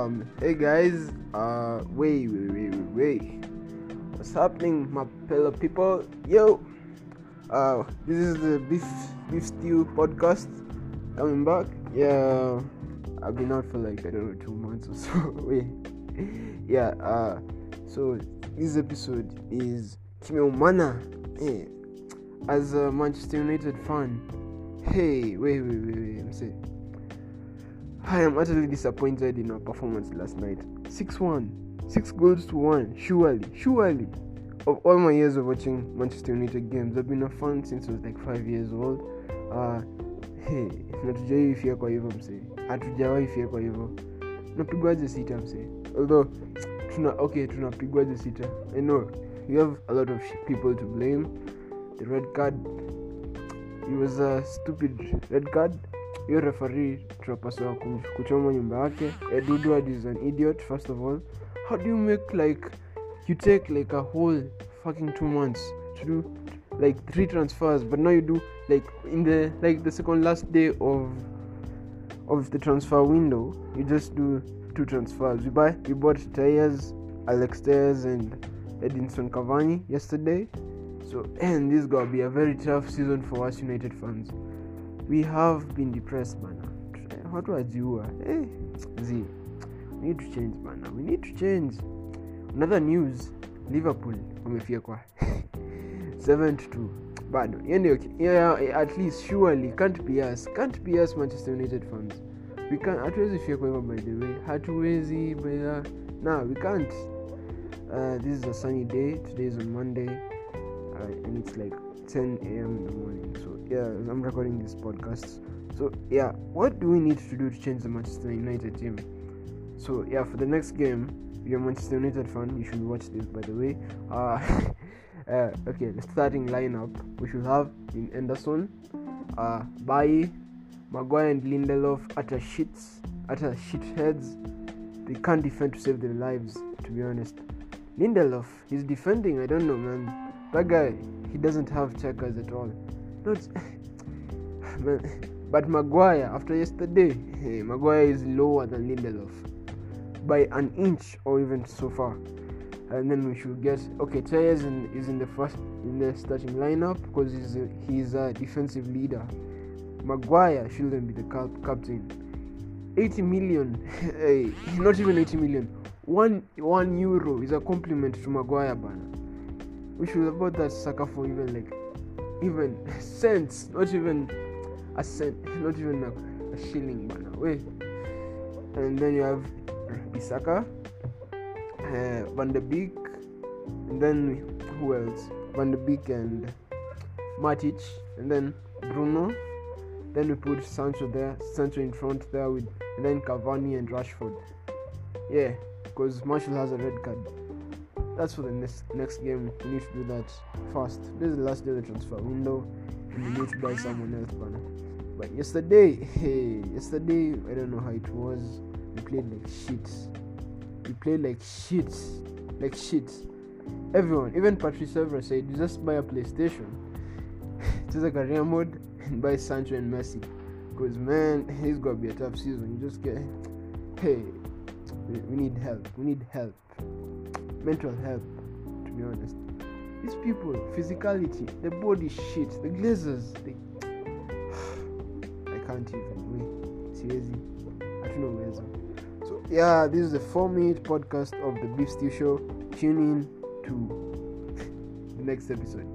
Um, hey guys, uh, wait, wait, wait, wait, wait. What's happening, my fellow people? Yo, uh, this is the beef beef stew podcast coming back. Yeah, I've been out for like I don't know two months or so. wait, yeah. Uh, so this episode is Kimeumana. Hey, as a Manchester United fan, hey, wait, wait, wait, wait. I'm saying. I am utterly disappointed in our performance last night. 6 1. 6 goals to 1. Surely, surely. Of all my years of watching Manchester United games, I've been a fan since I was like 5 years old. Uh, hey, natujawai fia kwa hivyo msee. Hatujawahi fia kwa hivyo. Tunapigwaje sita msee. Although tuna okay, tunapigwaje sita. I know you have a lot of people to blame. The red card it was a stupid red card hiyo referee tunapaswa kuchoma nyumba yake. Eh, Ed Woodward is an idiot first of all. How do you make like you take like a whole fucking two months to do like three transfers but now you do like in the like the second last day of of the transfer window you just do two transfers. We buy we bought Telles, Alex Telles and Edinson Cavani yesterday. So and this is gonna be a very tough season for us United fans we have been depressed bana watu wajiua eh, zi we need to change bana we need to change. Another news liverpool wamefyekwa. 7 to 2 bado hiyo ndio yeah, at least surely can't be us. Can't be us manchester united fans. We can hatuwezi fyekwa hivyo by the way. Hatuwezi by the we can't. Uh, this is a sunny day. Today is on monday. Uh, and it's like 10 a.m. in the morning. So yeah, I'm recording this podcast. So yeah, what do we need to do to change the Manchester United team? So yeah, for the next game, if you're a Manchester United fan, you should watch this. By the way, uh, uh, okay, the starting lineup we should have in Henderson, uh, Bailly, Maguire and Lindelof utter shits, utter shitheads. They can't defend to save their lives. To be honest, Lindelof, he's defending. I don't know, man. That guy, he doesn't have checkers at all. Not. But Maguire, after yesterday, hey, Maguire is lower than Lindelof by an inch or even so far. And then we should get okay. Telles is in the first in the starting lineup because he's a, he's a defensive leader. Maguire shouldn't be the cap- captain. 80 million, hey, eh, not even 80 million. One one euro is a compliment to Maguire, bana we should have bought that sucker for even like even cents not even a cent not even a, a shilling man wait and then you have Isaka uh, Van de Beek and then who else? Van de Beek and Matic and then Bruno. Then we put Sancho there Sancho in front there with and then Cavani and Rashford. Yeah because Martial has a red card that's for the next next game. We need to do that fast. This is the last day of the transfer window, and we need to buy someone else, banner. But yesterday, hey, yesterday I don't know how it was. We played like shit. We played like shit, like shit. Everyone, even Patrice Evra said, "You just buy a PlayStation, just a career mode, and buy Sancho and Messi." Because man, it's gonna be a tough season. You just get, hey, we need help. We need help mental health to be honest. These people physicality the body shit the glazers they i can't even wait siwezi hatuna uwezo so yeah this is the four minute podcast of the beef stew show. Tune in to the next episode